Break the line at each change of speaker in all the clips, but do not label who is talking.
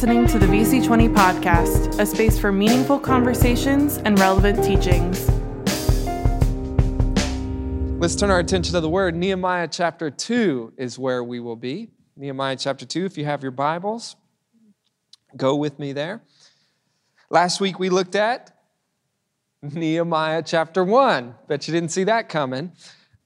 listening to the VC20 podcast, a space for meaningful conversations and relevant teachings.
Let's turn our attention to the word. Nehemiah chapter 2 is where we will be. Nehemiah chapter 2, if you have your Bibles, go with me there. Last week we looked at Nehemiah chapter 1. Bet you didn't see that coming.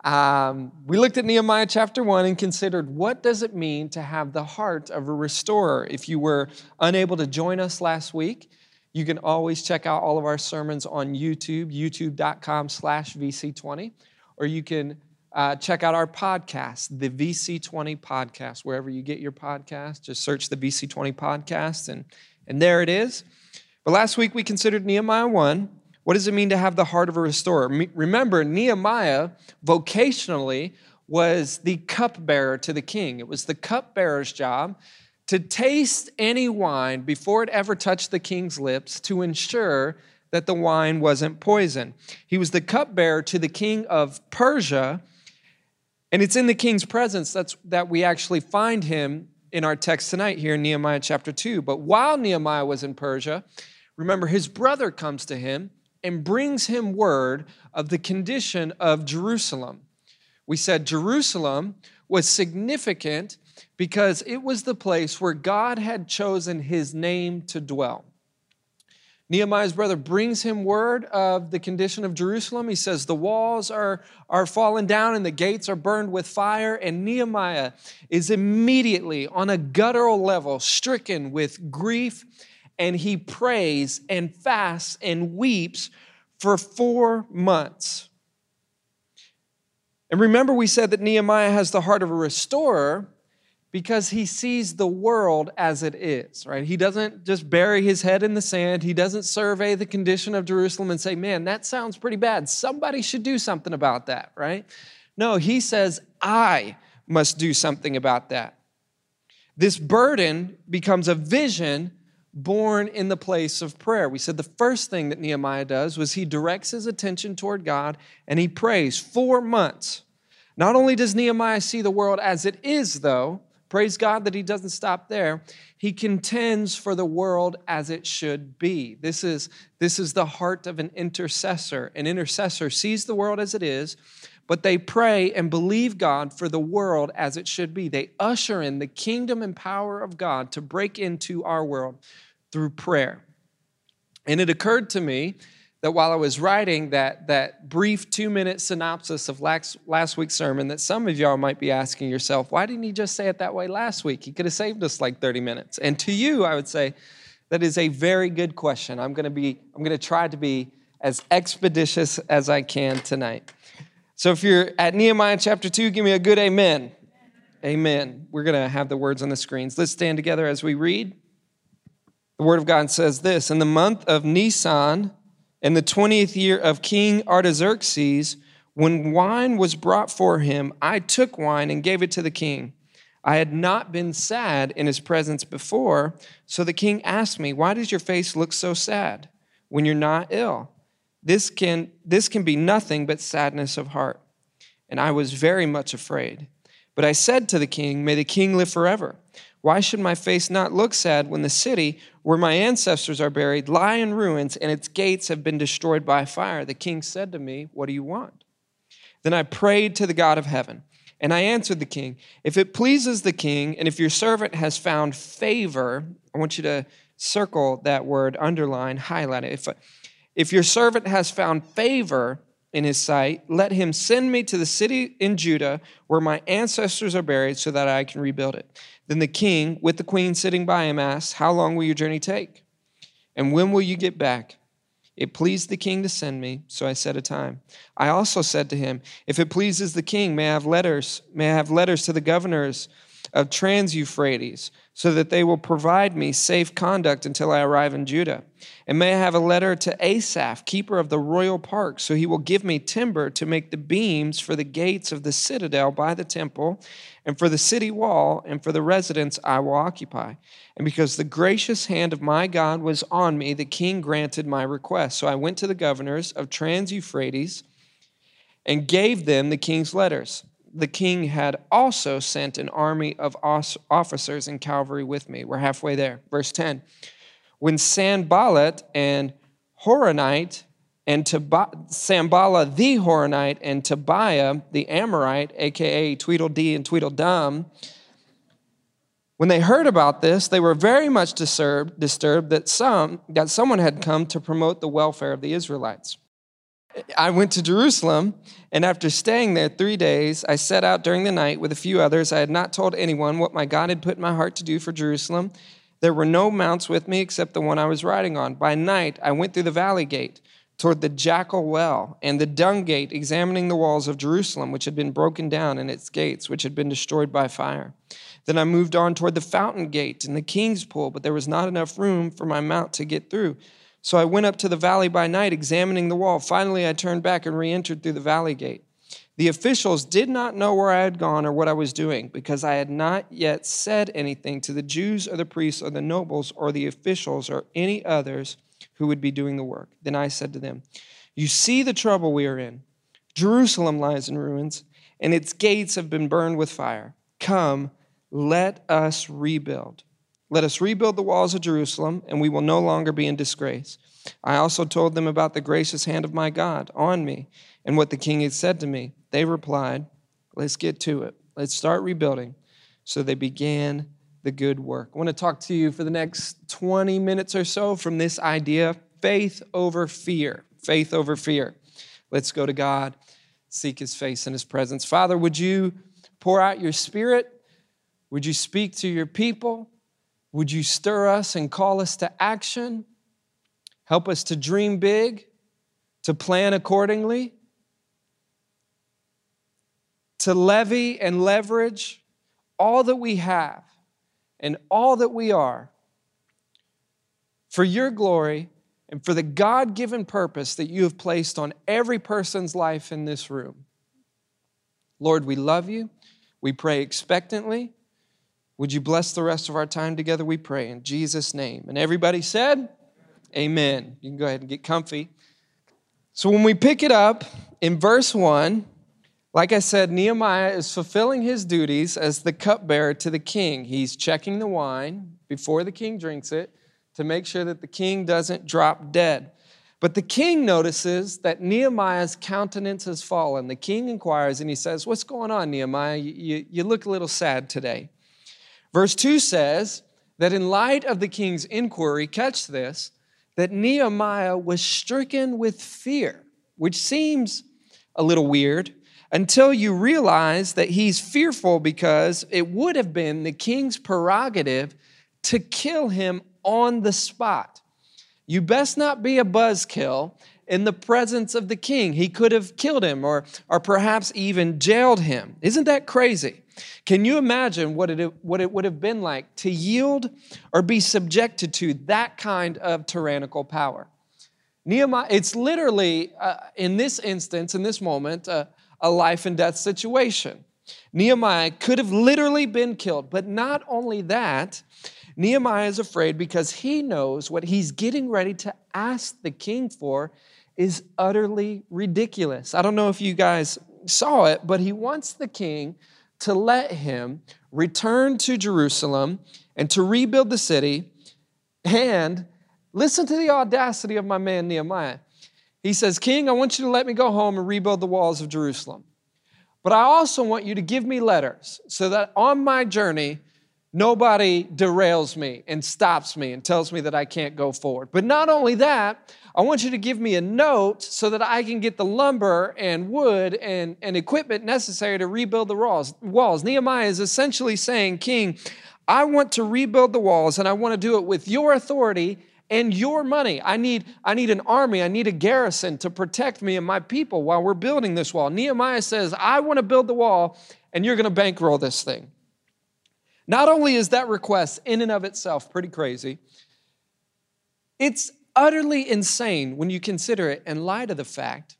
Um, we looked at Nehemiah chapter 1 and considered what does it mean to have the heart of a restorer. If you were unable to join us last week, you can always check out all of our sermons on YouTube, youtube.com slash VC20, or you can uh, check out our podcast, the VC20 podcast, wherever you get your podcast. Just search the VC20 podcast, and, and there it is. But last week we considered Nehemiah 1, what does it mean to have the heart of a restorer? Remember, Nehemiah vocationally was the cupbearer to the king. It was the cupbearer's job to taste any wine before it ever touched the king's lips to ensure that the wine wasn't poison. He was the cupbearer to the king of Persia, and it's in the king's presence that's, that we actually find him in our text tonight here in Nehemiah chapter 2. But while Nehemiah was in Persia, remember his brother comes to him and brings him word of the condition of Jerusalem. We said Jerusalem was significant because it was the place where God had chosen his name to dwell. Nehemiah's brother brings him word of the condition of Jerusalem. He says, The walls are, are fallen down and the gates are burned with fire. And Nehemiah is immediately on a guttural level stricken with grief and he prays and fasts and weeps for four months. And remember, we said that Nehemiah has the heart of a restorer because he sees the world as it is, right? He doesn't just bury his head in the sand. He doesn't survey the condition of Jerusalem and say, man, that sounds pretty bad. Somebody should do something about that, right? No, he says, I must do something about that. This burden becomes a vision born in the place of prayer. We said the first thing that Nehemiah does was he directs his attention toward God and he prays four months. Not only does Nehemiah see the world as it is, though, praise God that he doesn't stop there, he contends for the world as it should be. This is, this is the heart of an intercessor. An intercessor sees the world as it is, but they pray and believe God for the world as it should be. They usher in the kingdom and power of God to break into our world through prayer. And it occurred to me that while I was writing that, that brief two minute synopsis of last, last week's sermon, that some of y'all might be asking yourself, why didn't he just say it that way last week? He could have saved us like 30 minutes. And to you, I would say, that is a very good question. I'm going to be, I'm going to try to be as expeditious as I can tonight. So if you're at Nehemiah chapter 2, give me a good amen. Amen. We're going to have the words on the screens. Let's stand together as we read. The Word of God says this In the month of Nisan, in the 20th year of King Artaxerxes, when wine was brought for him, I took wine and gave it to the king. I had not been sad in his presence before, so the king asked me, Why does your face look so sad when you're not ill? This can, this can be nothing but sadness of heart. And I was very much afraid. But I said to the king, May the king live forever. Why should my face not look sad when the city where my ancestors are buried lie in ruins and its gates have been destroyed by fire? The king said to me, What do you want? Then I prayed to the God of heaven. And I answered the king, If it pleases the king, and if your servant has found favor, I want you to circle that word, underline, highlight it. If, if your servant has found favor in his sight, let him send me to the city in Judah where my ancestors are buried so that I can rebuild it. Then the king, with the queen sitting by him, asked, How long will your journey take? And when will you get back? It pleased the king to send me, so I set a time. I also said to him, If it pleases the king, may I have letters, may I have letters to the governors of Trans Euphrates, so that they will provide me safe conduct until I arrive in Judah. And may I have a letter to Asaph, keeper of the royal park, so he will give me timber to make the beams for the gates of the citadel by the temple, and for the city wall, and for the residence I will occupy. And because the gracious hand of my God was on me, the king granted my request. So I went to the governors of Trans Euphrates and gave them the king's letters. The king had also sent an army of officers and cavalry with me. We're halfway there. Verse 10. When Sanballat and Horonite and Tob- Sanballat the Horonite and Tobiah the Amorite, aka Tweedledee and Tweedledum, when they heard about this, they were very much disturbed, disturbed that some that someone had come to promote the welfare of the Israelites. I went to Jerusalem, and after staying there three days, I set out during the night with a few others. I had not told anyone what my God had put in my heart to do for Jerusalem. There were no mounts with me except the one I was riding on. By night, I went through the valley gate toward the jackal well and the dung gate, examining the walls of Jerusalem, which had been broken down, and its gates, which had been destroyed by fire. Then I moved on toward the fountain gate and the king's pool, but there was not enough room for my mount to get through. So I went up to the valley by night, examining the wall. Finally, I turned back and re entered through the valley gate. The officials did not know where I had gone or what I was doing, because I had not yet said anything to the Jews or the priests or the nobles or the officials or any others who would be doing the work. Then I said to them, You see the trouble we are in. Jerusalem lies in ruins, and its gates have been burned with fire. Come, let us rebuild let us rebuild the walls of Jerusalem, and we will no longer be in disgrace. I also told them about the gracious hand of my God on me and what the king had said to me. They replied, Let's get to it. Let's start rebuilding. So they began the good work. I want to talk to you for the next 20 minutes or so from this idea faith over fear. Faith over fear. Let's go to God, seek his face and his presence. Father, would you pour out your spirit? Would you speak to your people? Would you stir us and call us to action? Help us to dream big, to plan accordingly, to levy and leverage all that we have and all that we are for your glory and for the God given purpose that you have placed on every person's life in this room. Lord, we love you. We pray expectantly. Would you bless the rest of our time together? We pray in Jesus' name. And everybody said, Amen. You can go ahead and get comfy. So when we pick it up in verse 1, like I said, Nehemiah is fulfilling his duties as the cupbearer to the king. He's checking the wine before the king drinks it to make sure that the king doesn't drop dead. But the king notices that Nehemiah's countenance has fallen. The king inquires and he says, What's going on, Nehemiah? You, you, you look a little sad today. Verse 2 says that in light of the king's inquiry, catch this, that Nehemiah was stricken with fear, which seems a little weird until you realize that he's fearful because it would have been the king's prerogative to kill him on the spot. You best not be a buzzkill in the presence of the king. He could have killed him or, or perhaps even jailed him. Isn't that crazy? Can you imagine what it, what it would have been like to yield or be subjected to that kind of tyrannical power? Nehemiah, it's literally, uh, in this instance, in this moment, uh, a life and death situation. Nehemiah could have literally been killed, but not only that, Nehemiah is afraid because he knows what he's getting ready to ask the king for is utterly ridiculous. I don't know if you guys saw it, but he wants the king to let him return to Jerusalem and to rebuild the city. And listen to the audacity of my man Nehemiah. He says, King, I want you to let me go home and rebuild the walls of Jerusalem. But I also want you to give me letters so that on my journey, nobody derails me and stops me and tells me that I can't go forward. But not only that, I want you to give me a note so that I can get the lumber and wood and, and equipment necessary to rebuild the walls. walls. Nehemiah is essentially saying, King, I want to rebuild the walls and I want to do it with your authority and your money. I need, I need an army, I need a garrison to protect me and my people while we're building this wall. Nehemiah says, I want to build the wall and you're going to bankroll this thing. Not only is that request in and of itself pretty crazy, it's utterly insane when you consider it in light of the fact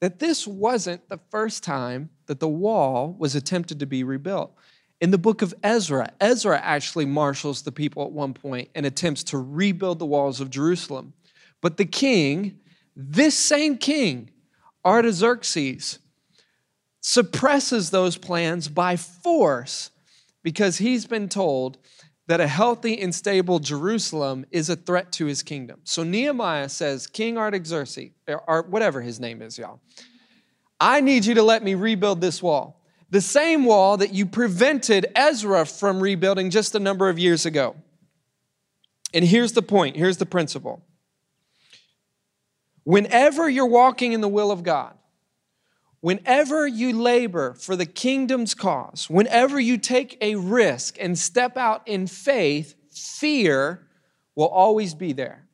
that this wasn't the first time that the wall was attempted to be rebuilt. In the book of Ezra, Ezra actually marshals the people at one point and attempts to rebuild the walls of Jerusalem. But the king, this same king, Artaxerxes, suppresses those plans by force because he's been told that a healthy and stable Jerusalem is a threat to his kingdom. So Nehemiah says, King Artaxerxes, or whatever his name is, y'all, I need you to let me rebuild this wall. The same wall that you prevented Ezra from rebuilding just a number of years ago. And here's the point, here's the principle. Whenever you're walking in the will of God, Whenever you labor for the kingdom's cause, whenever you take a risk and step out in faith, fear will always be there.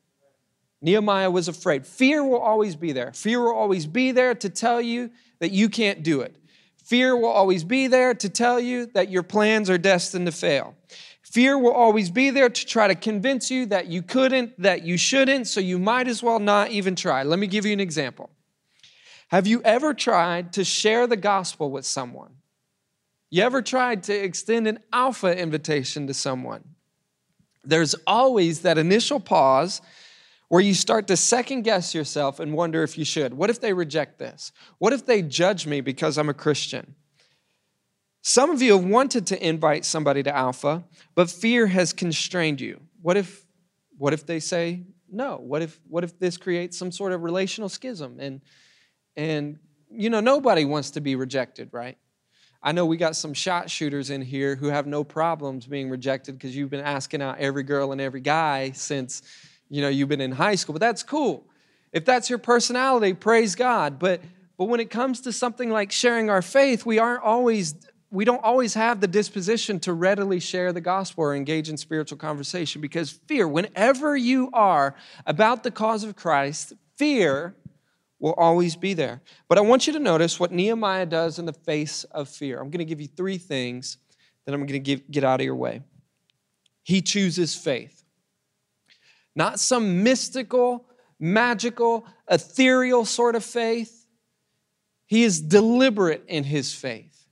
Nehemiah was afraid. Fear will always be there. Fear will always be there to tell you that you can't do it. Fear will always be there to tell you that your plans are destined to fail. Fear will always be there to try to convince you that you couldn't, that you shouldn't, so you might as well not even try. Let me give you an example. Have you ever tried to share the gospel with someone? You ever tried to extend an alpha invitation to someone? There's always that initial pause where you start to second guess yourself and wonder if you should. What if they reject this? What if they judge me because I'm a Christian? Some of you have wanted to invite somebody to Alpha, but fear has constrained you. What if what if they say no? What if what if this creates some sort of relational schism and and, you know, nobody wants to be rejected, right? I know we got some shot shooters in here who have no problems being rejected because you've been asking out every girl and every guy since, you know, you've been in high school. But that's cool. If that's your personality, praise God. But but when it comes to something like sharing our faith, we aren't always we don't always have the disposition to readily share the gospel or engage in spiritual conversation because fear, whenever you are about the cause of Christ, fear will always be there. But I want you to notice what Nehemiah does in the face of fear. I'm going to give you three things that I'm going to give, get out of your way. He chooses faith, not some mystical, magical, ethereal sort of faith. He is deliberate in his faith.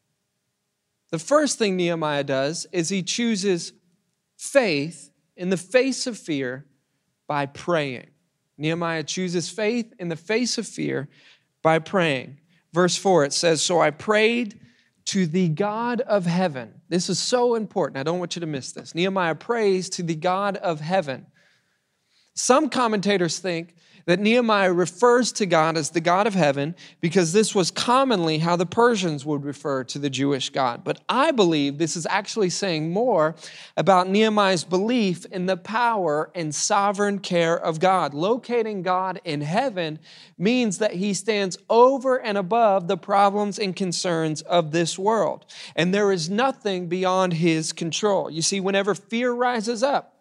The first thing Nehemiah does is he chooses faith in the face of fear by praying. Nehemiah chooses faith in the face of fear by praying. Verse 4, it says, So I prayed to the God of heaven. This is so important. I don't want you to miss this. Nehemiah prays to the God of heaven. Some commentators think that Nehemiah refers to God as the God of heaven because this was commonly how the Persians would refer to the Jewish God. But I believe this is actually saying more about Nehemiah's belief in the power and sovereign care of God. Locating God in heaven means that he stands over and above the problems and concerns of this world. And there is nothing beyond his control. You see, whenever fear rises up,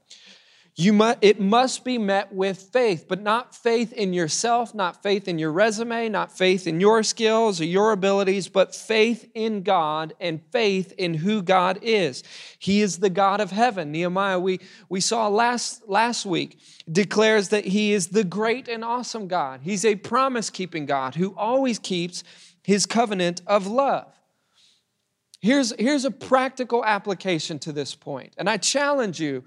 you must, it must be met with faith, but not faith in yourself, not faith in your resume, not faith in your skills or your abilities, but faith in God and faith in who God is. He is the God of heaven. Nehemiah, we, we saw last, last week, declares that He is the great and awesome God. He's a promise keeping God who always keeps His covenant of love. Here's, here's a practical application to this point, and I challenge you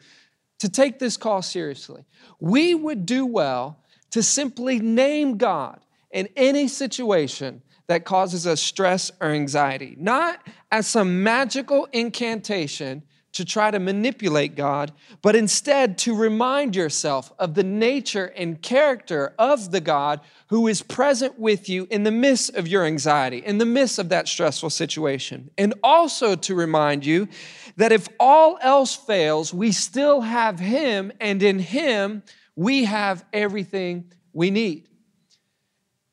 to take this call seriously. We would do well to simply name God in any situation that causes us stress or anxiety, not as some magical incantation to try to manipulate God, but instead to remind yourself of the nature and character of the God who is present with you in the midst of your anxiety, in the midst of that stressful situation. And also to remind you that if all else fails, we still have Him, and in Him, we have everything we need.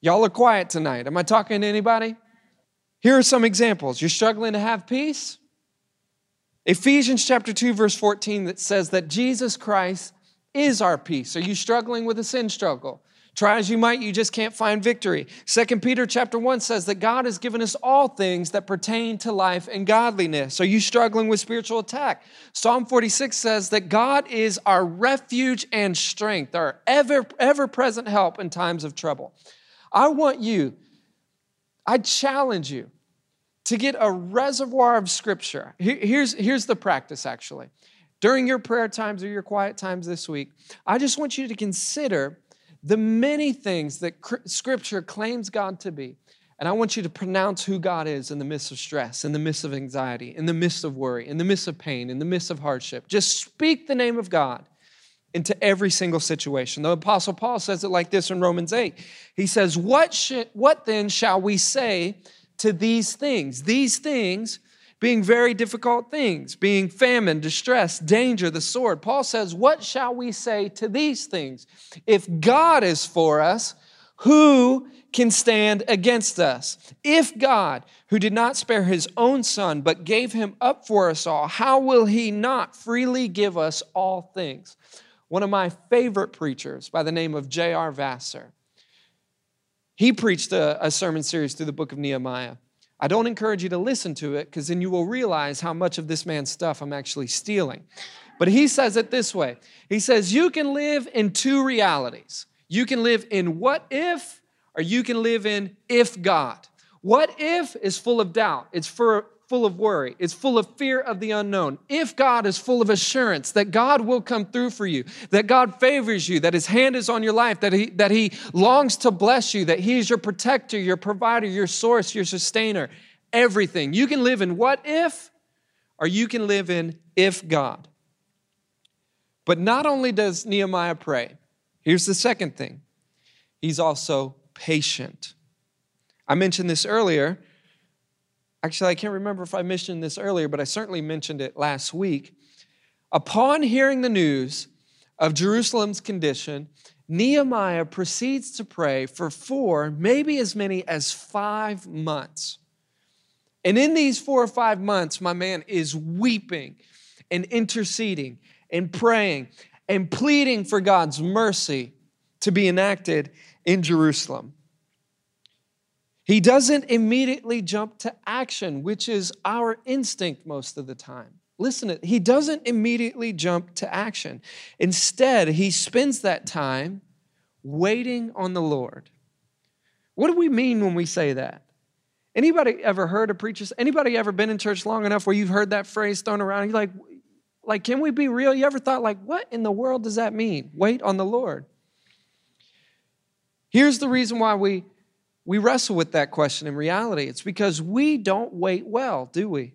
Y'all are quiet tonight. Am I talking to anybody? Here are some examples. You're struggling to have peace? Ephesians chapter 2, verse 14, that says that Jesus Christ is our peace. Are you struggling with a sin struggle? Try as you might, you just can't find victory. Second Peter chapter 1 says that God has given us all things that pertain to life and godliness. Are you struggling with spiritual attack? Psalm 46 says that God is our refuge and strength, our ever, ever present help in times of trouble. I want you, I challenge you to get a reservoir of scripture. Here's, here's the practice actually. During your prayer times or your quiet times this week, I just want you to consider the many things that Scripture claims God to be. And I want you to pronounce who God is in the midst of stress, in the midst of anxiety, in the midst of worry, in the midst of pain, in the midst of hardship. Just speak the name of God into every single situation. The Apostle Paul says it like this in Romans 8. He says, What, what then shall we say to these things? These things being very difficult things, being famine, distress, danger, the sword. Paul says, What shall we say to these things? If God is for us, who can stand against us? If God, who did not spare his own son, but gave him up for us all, how will he not freely give us all things? One of my favorite preachers by the name of J.R. Vassar, he preached a, a sermon series through the book of Nehemiah. I don't encourage you to listen to it because then you will realize how much of this man's stuff I'm actually stealing. But he says it this way He says, You can live in two realities. You can live in what if, or you can live in if God. What if is full of doubt, it's for, full of worry, it's full of fear of the unknown. If God is full of assurance that God will come through for you, that God favors you, that His hand is on your life, that He, that he longs to bless you, that He is your protector, your provider, your source, your sustainer, everything. You can live in what if, or you can live in if God. But not only does Nehemiah pray, here's the second thing he's also patient. I mentioned this earlier Actually, I can't remember if I mentioned this earlier, but I certainly mentioned it last week. Upon hearing the news of Jerusalem's condition, Nehemiah proceeds to pray for four, maybe as many as five months. And in these four or five months, my man is weeping and interceding and praying and pleading for God's mercy to be enacted in Jerusalem. He doesn't immediately jump to action, which is our instinct most of the time. Listen, he doesn't immediately jump to action. Instead, he spends that time waiting on the Lord. What do we mean when we say that? Anybody ever heard a preacher? Anybody ever been in church long enough where you've heard that phrase thrown around? You're like, like, can we be real? You ever thought, like, what in the world does that mean? Wait on the Lord. Here's the reason why we we wrestle with that question in reality. It's because we don't wait well, do we?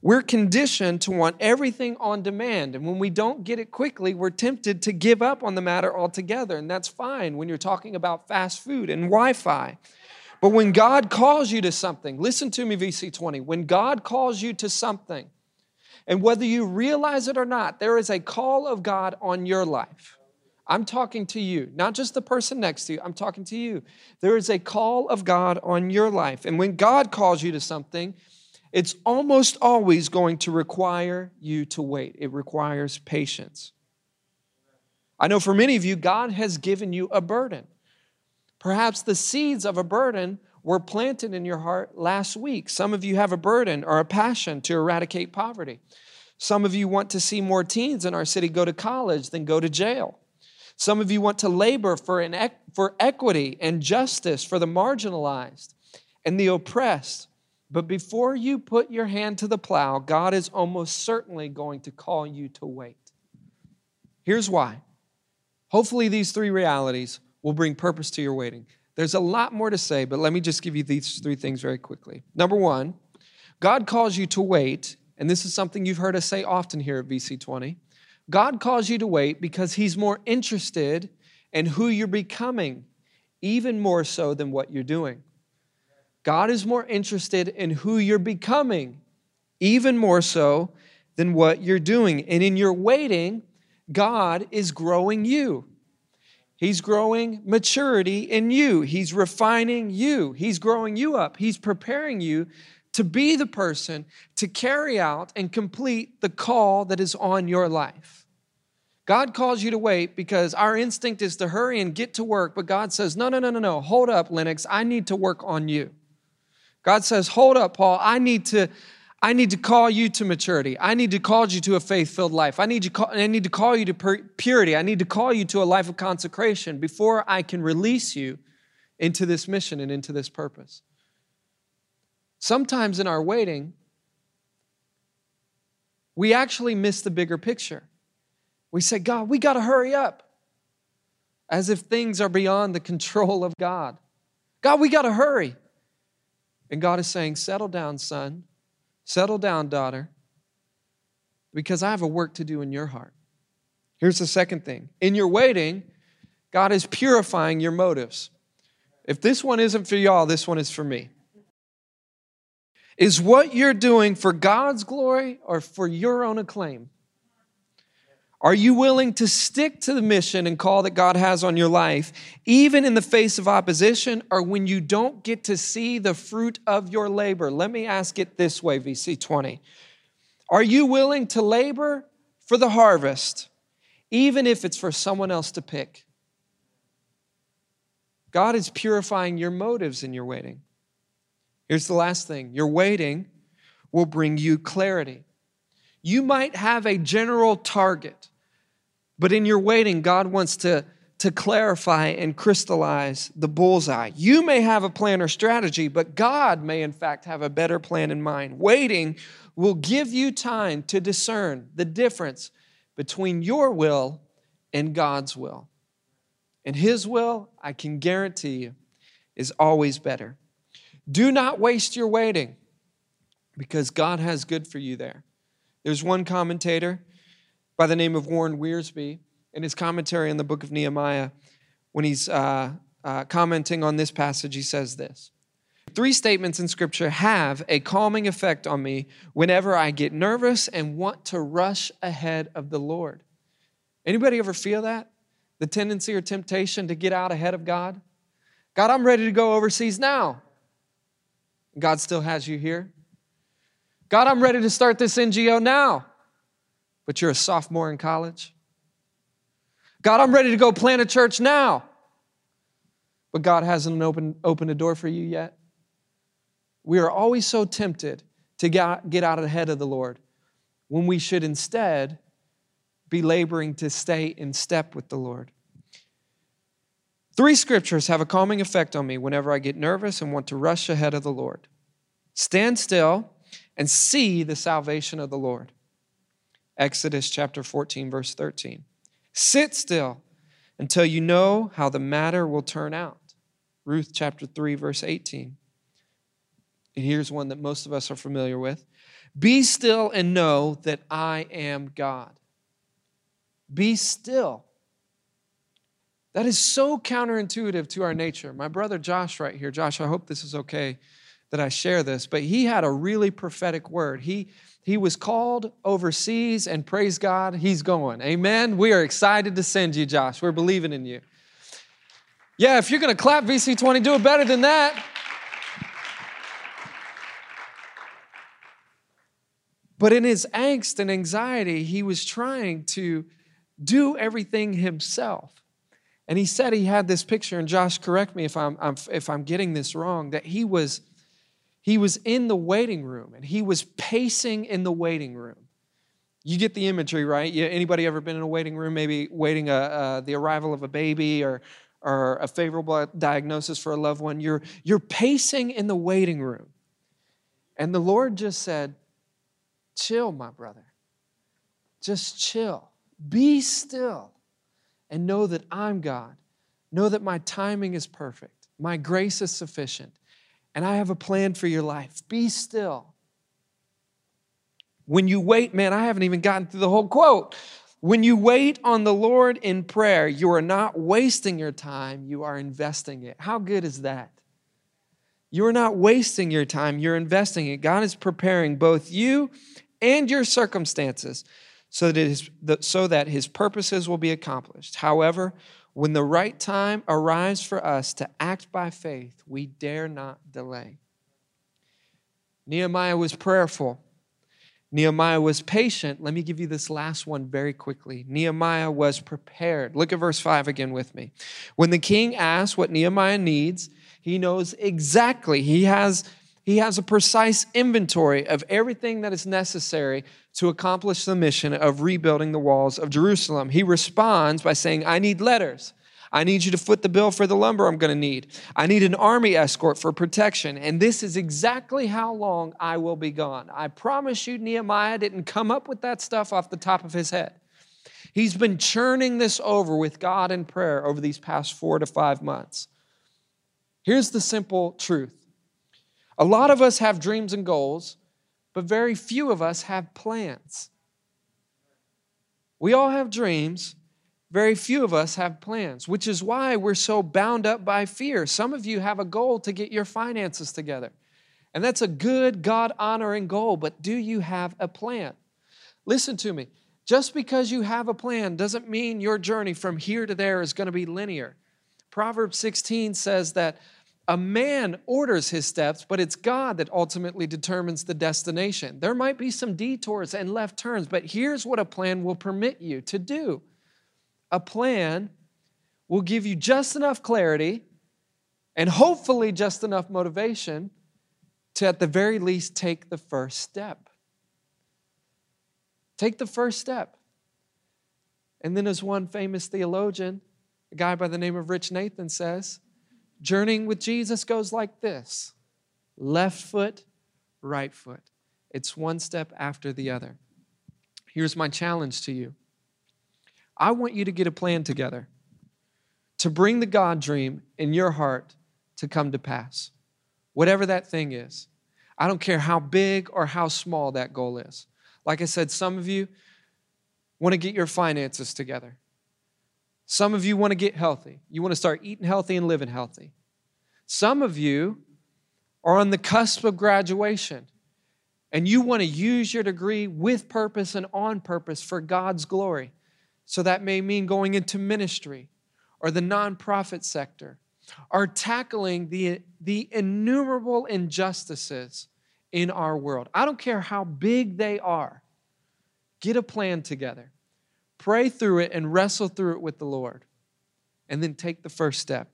We're conditioned to want everything on demand. And when we don't get it quickly, we're tempted to give up on the matter altogether. And that's fine when you're talking about fast food and Wi Fi. But when God calls you to something, listen to me, VC20. When God calls you to something, and whether you realize it or not, there is a call of God on your life. I'm talking to you, not just the person next to you. I'm talking to you. There is a call of God on your life. And when God calls you to something, it's almost always going to require you to wait. It requires patience. I know for many of you, God has given you a burden. Perhaps the seeds of a burden were planted in your heart last week. Some of you have a burden or a passion to eradicate poverty. Some of you want to see more teens in our city go to college than go to jail. Some of you want to labor for, an, for equity and justice for the marginalized and the oppressed. But before you put your hand to the plow, God is almost certainly going to call you to wait. Here's why. Hopefully, these three realities will bring purpose to your waiting. There's a lot more to say, but let me just give you these three things very quickly. Number one, God calls you to wait, and this is something you've heard us say often here at VC20. God calls you to wait because He's more interested in who you're becoming, even more so than what you're doing. God is more interested in who you're becoming, even more so than what you're doing. And in your waiting, God is growing you. He's growing maturity in you. He's refining you. He's growing you up. He's preparing you to be the person to carry out and complete the call that is on your life. God calls you to wait because our instinct is to hurry and get to work, but God says, no, no, no, no, no, hold up, Lennox, I need to work on you. God says, hold up, Paul, I need to. I need to call you to maturity. I need to call you to a faith-filled life. I need, you I need to call you to purity. I need to call you to a life of consecration before I can release you into this mission and into this purpose. Sometimes in our waiting, we actually miss the bigger picture. We say, God, we got to hurry up, as if things are beyond the control of God. God, we got to hurry. And God is saying, Settle down, son. Settle down, daughter, because I have a work to do in your heart. Here's the second thing in your waiting, God is purifying your motives. If this one isn't for y'all, this one is for me. Is what you're doing for God's glory or for your own acclaim? Are you willing to stick to the mission and call that God has on your life, even in the face of opposition or when you don't get to see the fruit of your labor? Let me ask it this way, VC 20. Are you willing to labor for the harvest, even if it's for someone else to pick? God is purifying your motives in your waiting. Here's the last thing your waiting will bring you clarity. You might have a general target, but in your waiting, God wants to, to clarify and crystallize the bullseye. You may have a plan or strategy, but God may, in fact, have a better plan in mind. Waiting will give you time to discern the difference between your will and God's will. And His will, I can guarantee you, is always better. Do not waste your waiting because God has good for you there. There's one commentator by the name of Warren Wiersbe in his commentary on the book of Nehemiah. When he's uh, uh, commenting on this passage, he says this Three statements in Scripture have a calming effect on me whenever I get nervous and want to rush ahead of the Lord. Anybody ever feel that? The tendency or temptation to get out ahead of God? God, I'm ready to go overseas now. God still has you here. God, I'm ready to start this NGO now, but you're a sophomore in college. God, I'm ready to go plant a church now, but God hasn't opened, opened a door for you yet. We are always so tempted to get, get out ahead of the Lord when we should instead be laboring to stay in step with the Lord. Three scriptures have a calming effect on me whenever I get nervous and want to rush ahead of the Lord. Stand still and see the salvation of the Lord. Exodus chapter 14, verse 13. Sit still until you know how the matter will turn out. Ruth chapter 3, verse 18. And here's one that most of us are familiar with Be still and know that I am God. Be still that is so counterintuitive to our nature. My brother Josh, right here, Josh, I hope this is okay that I share this, but he had a really prophetic word. He, he was called overseas, and praise God, he's going. Amen. We are excited to send you, Josh. We're believing in you. Yeah, if you're going to clap VC20, do it better than that. But in his angst and anxiety, he was trying to do everything himself. And he said he had this picture, and Josh, correct me if I'm, I'm, if I'm getting this wrong, that he was, he was in the waiting room and he was pacing in the waiting room. You get the imagery, right? Anybody ever been in a waiting room, maybe waiting a, uh, the arrival of a baby or, or a favorable diagnosis for a loved one? You're, you're pacing in the waiting room. And the Lord just said, Chill, my brother. Just chill. Be still and know that I'm God. Know that my timing is perfect, my grace is sufficient, and I have a plan for your life. Be still. When you wait, man, I haven't even gotten through the whole quote. When you wait on the Lord in prayer, you are not wasting your time, you are investing it. How good is that? You are not wasting your time, you're investing it. God is preparing both you and your circumstances so that, his, so that his purposes will be accomplished. However, when the right time arrives for us to act by faith, we dare not delay. Nehemiah was prayerful. Nehemiah was patient. Let me give you this last one very quickly. Nehemiah was prepared. Look at verse 5 again with me. When the king asks what Nehemiah needs, he knows exactly. He has he has a precise inventory of everything that is necessary to accomplish the mission of rebuilding the walls of Jerusalem. He responds by saying, I need letters. I need you to foot the bill for the lumber I'm going to need. I need an army escort for protection. And this is exactly how long I will be gone. I promise you, Nehemiah didn't come up with that stuff off the top of his head. He's been churning this over with God in prayer over these past four to five months. Here's the simple truth A lot of us have dreams and goals, but very few of us have plans. We all have dreams, very few of us have plans, which is why we're so bound up by fear. Some of you have a goal to get your finances together, and that's a good, God honoring goal, but do you have a plan? Listen to me. Just because you have a plan doesn't mean your journey from here to there is going to be linear. Proverbs 16 says that a man orders his steps, but it's God that ultimately determines the destination. There might be some detours and left turns, but here's what a plan will permit you to do a plan will give you just enough clarity and hopefully just enough motivation to, at the very least, take the first step. Take the first step. And then, as one famous theologian, a guy by the name of Rich Nathan says, journeying with Jesus goes like this left foot, right foot. It's one step after the other. Here's my challenge to you I want you to get a plan together to bring the God dream in your heart to come to pass, whatever that thing is. I don't care how big or how small that goal is. Like I said, some of you want to get your finances together. Some of you want to get healthy. You want to start eating healthy and living healthy. Some of you are on the cusp of graduation and you want to use your degree with purpose and on purpose for God's glory. So that may mean going into ministry or the nonprofit sector or tackling the, the innumerable injustices in our world. I don't care how big they are. Get a plan together. Pray through it and wrestle through it with the Lord. And then take the first step.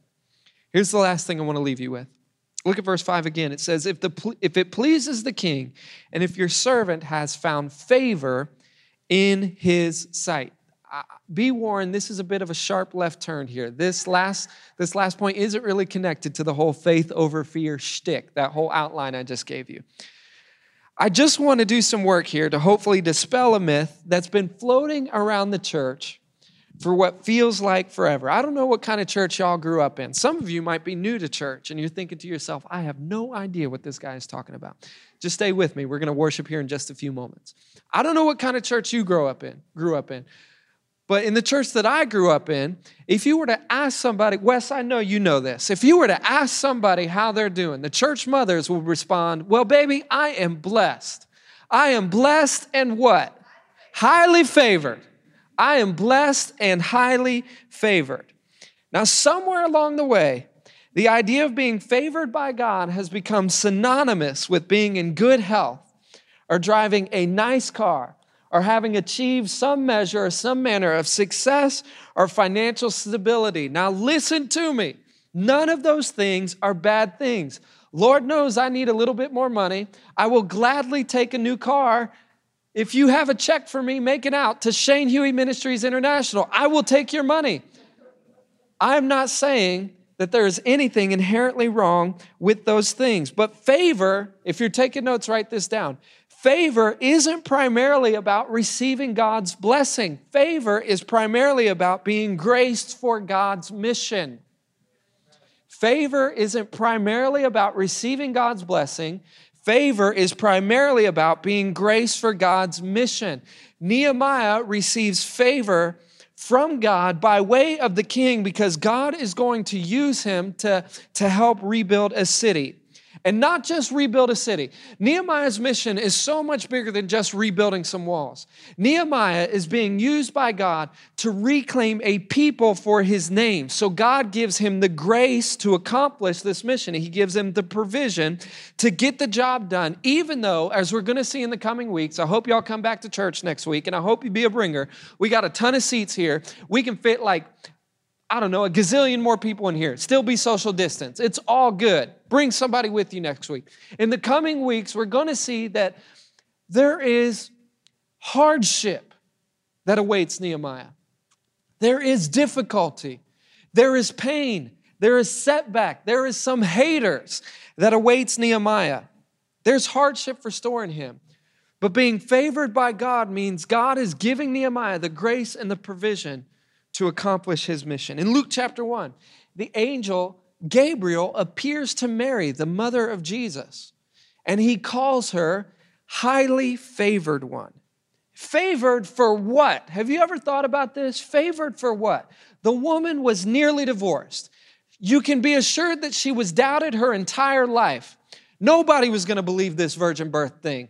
Here's the last thing I want to leave you with. Look at verse 5 again. It says, if, the, if it pleases the king, and if your servant has found favor in his sight be warned, this is a bit of a sharp left turn here. This last, this last point isn't really connected to the whole faith over fear shtick, that whole outline I just gave you. I just want to do some work here to hopefully dispel a myth that's been floating around the church for what feels like forever. I don't know what kind of church y'all grew up in. Some of you might be new to church and you're thinking to yourself, I have no idea what this guy is talking about. Just stay with me. We're going to worship here in just a few moments. I don't know what kind of church you grow up in, grew up in. But in the church that I grew up in, if you were to ask somebody, Wes, I know you know this. If you were to ask somebody how they're doing, the church mothers would respond, Well, baby, I am blessed. I am blessed and what? Highly favored. I am blessed and highly favored. Now, somewhere along the way, the idea of being favored by God has become synonymous with being in good health or driving a nice car or having achieved some measure or some manner of success or financial stability. Now, listen to me. None of those things are bad things. Lord knows I need a little bit more money. I will gladly take a new car. If you have a check for me, make it out to Shane Huey Ministries International. I will take your money. I'm not saying that there is anything inherently wrong with those things. But favor, if you're taking notes, write this down. Favor isn't primarily about receiving God's blessing. Favor is primarily about being graced for God's mission. Favor isn't primarily about receiving God's blessing. Favor is primarily about being graced for God's mission. Nehemiah receives favor from God by way of the king because God is going to use him to, to help rebuild a city and not just rebuild a city. Nehemiah's mission is so much bigger than just rebuilding some walls. Nehemiah is being used by God to reclaim a people for his name. So God gives him the grace to accomplish this mission. He gives him the provision to get the job done, even though, as we're going to see in the coming weeks, I hope y'all come back to church next week and I hope you be a bringer. We got a ton of seats here. We can fit like I don't know, a gazillion more people in here. Still be social distance. It's all good. Bring somebody with you next week. In the coming weeks, we're going to see that there is hardship that awaits Nehemiah. There is difficulty. There is pain. There is setback. There is some haters that awaits Nehemiah. There's hardship for storing him. But being favored by God means God is giving Nehemiah the grace and the provision to accomplish his mission. In Luke chapter 1, the angel Gabriel appears to Mary, the mother of Jesus, and he calls her highly favored one. Favored for what? Have you ever thought about this? Favored for what? The woman was nearly divorced. You can be assured that she was doubted her entire life. Nobody was going to believe this virgin birth thing.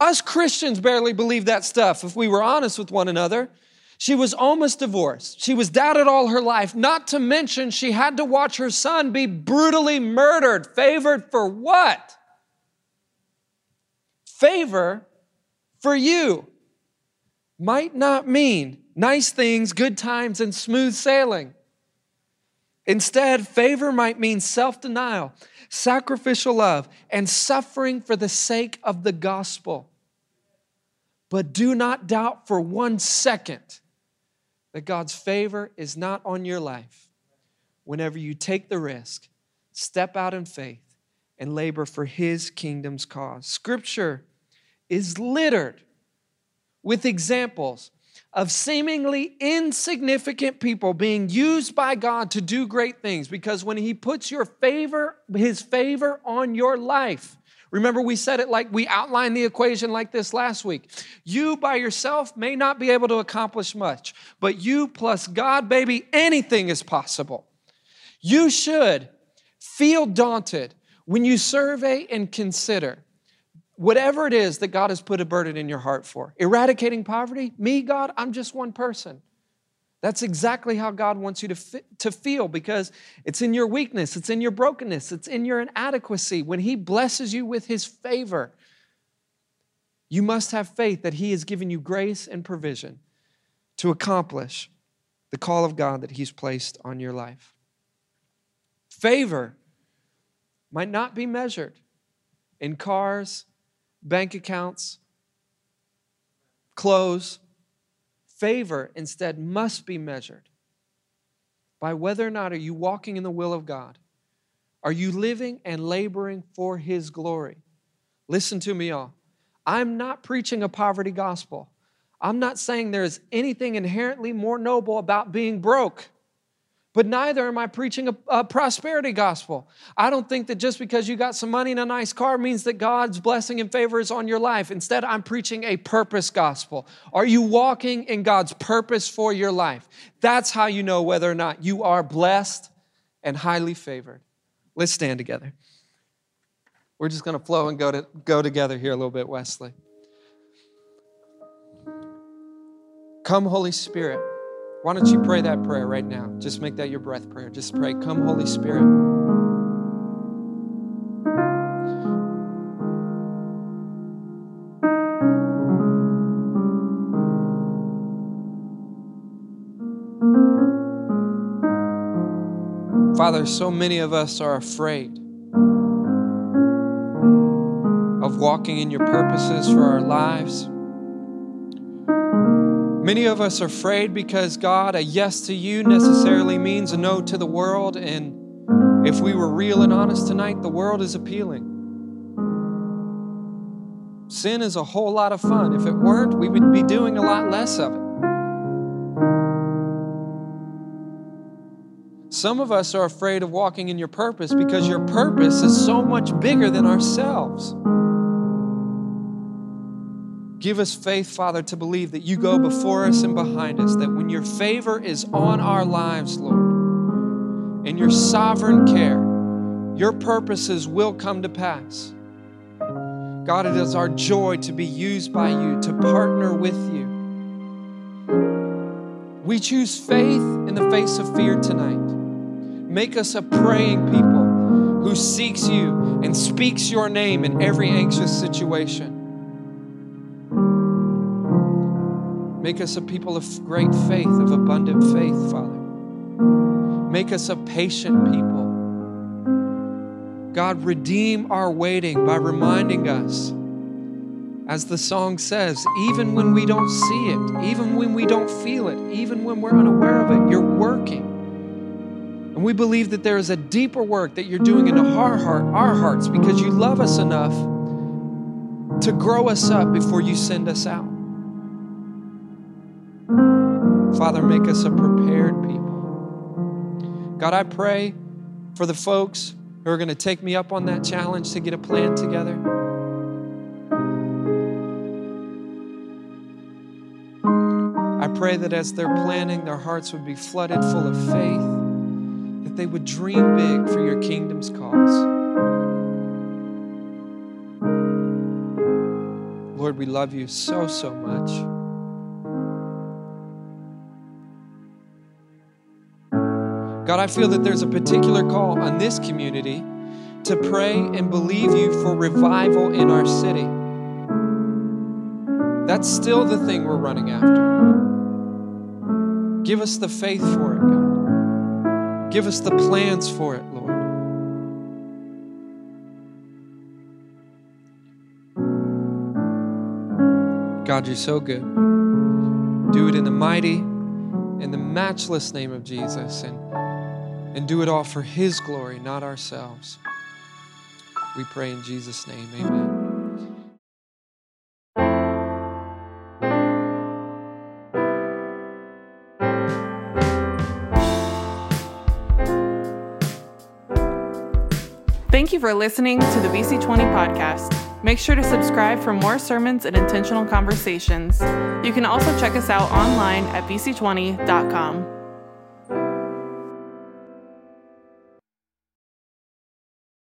Us Christians barely believe that stuff if we were honest with one another. She was almost divorced. She was doubted all her life, not to mention she had to watch her son be brutally murdered. Favored for what? Favor for you might not mean nice things, good times, and smooth sailing. Instead, favor might mean self denial, sacrificial love, and suffering for the sake of the gospel. But do not doubt for one second that God's favor is not on your life whenever you take the risk, step out in faith, and labor for His kingdom's cause. Scripture is littered with examples of seemingly insignificant people being used by God to do great things because when he puts your favor his favor on your life remember we said it like we outlined the equation like this last week you by yourself may not be able to accomplish much but you plus God baby anything is possible you should feel daunted when you survey and consider whatever it is that God has put a burden in your heart for. Eradicating poverty, me, God, I'm just one person. That's exactly how God wants you to, to feel because it's in your weakness, it's in your brokenness, it's in your inadequacy. When He blesses you with His favor, you must have faith that He has given you grace and provision to accomplish the call of God that He's placed on your life. Favor might not be measured in cars, bank accounts, clothes. Favor instead must be measured by whether or not are you walking in the will of God? Are you living and laboring for his glory? Listen to me all. I'm not preaching a poverty gospel. I'm not saying there is anything inherently more noble about being broke but neither am I preaching a, a, prosperity gospel. I don't think that just because you got some money and a nice car means that God's blessing and favor is on your life. Instead, I'm preaching a purpose gospel. Are you walking in God's purpose for your life? That's how you know whether or not you are blessed and highly favored. Let's stand together. We're just going to flow and go, to, go together here a little bit, Wesley. Come, Holy Spirit. Why don't you pray that prayer right now? Just make that your breath prayer. Just pray, Come, Holy Spirit. Father, so many of us are afraid of walking in your purposes for our lives. Many of us are afraid because, God, a yes to you necessarily means a no to the world. And if we were real and honest tonight, the world is appealing. Sin is a whole lot of fun. If it weren't, we would be doing a lot less of it. Some of us are afraid of walking in your purpose because your purpose is so much bigger than ourselves. Give us faith, Father, to believe that you go before us and behind us, that when your favor is on our lives, Lord, in your sovereign care, your purposes will come to pass. God, it is our joy to be used by you, to partner with you. We choose faith in the face of fear tonight. Make us a praying people who seeks you and speaks your name in every anxious situation. Make us a people of great faith, of abundant faith, Father. Make us a patient people. God, redeem our waiting by reminding us, as the song says, even when we don't see it, even when we don't feel it, even when we're unaware of it, you're working. And we believe that there is a deeper work that you're doing in our, heart, our hearts because you love us enough to grow us up before you send us out. Father, make us a prepared people. God, I pray for the folks who are going to take me up on that challenge to get a plan together. I pray that as they're planning, their hearts would be flooded full of faith, that they would dream big for your kingdom's cause. Lord, we love you so, so much. God, I feel that there's a particular call on this community to pray and believe you for revival in our city. That's still the thing we're running after. Give us the faith for it, God. Give us the plans for it, Lord. God, you're so good. Do it in the mighty and the matchless name of Jesus and, and do it all for His glory, not ourselves. We pray in Jesus' name. Amen.
Thank you for listening to the BC20 podcast. Make sure to subscribe for more sermons and intentional conversations. You can also check us out online at bc20.com.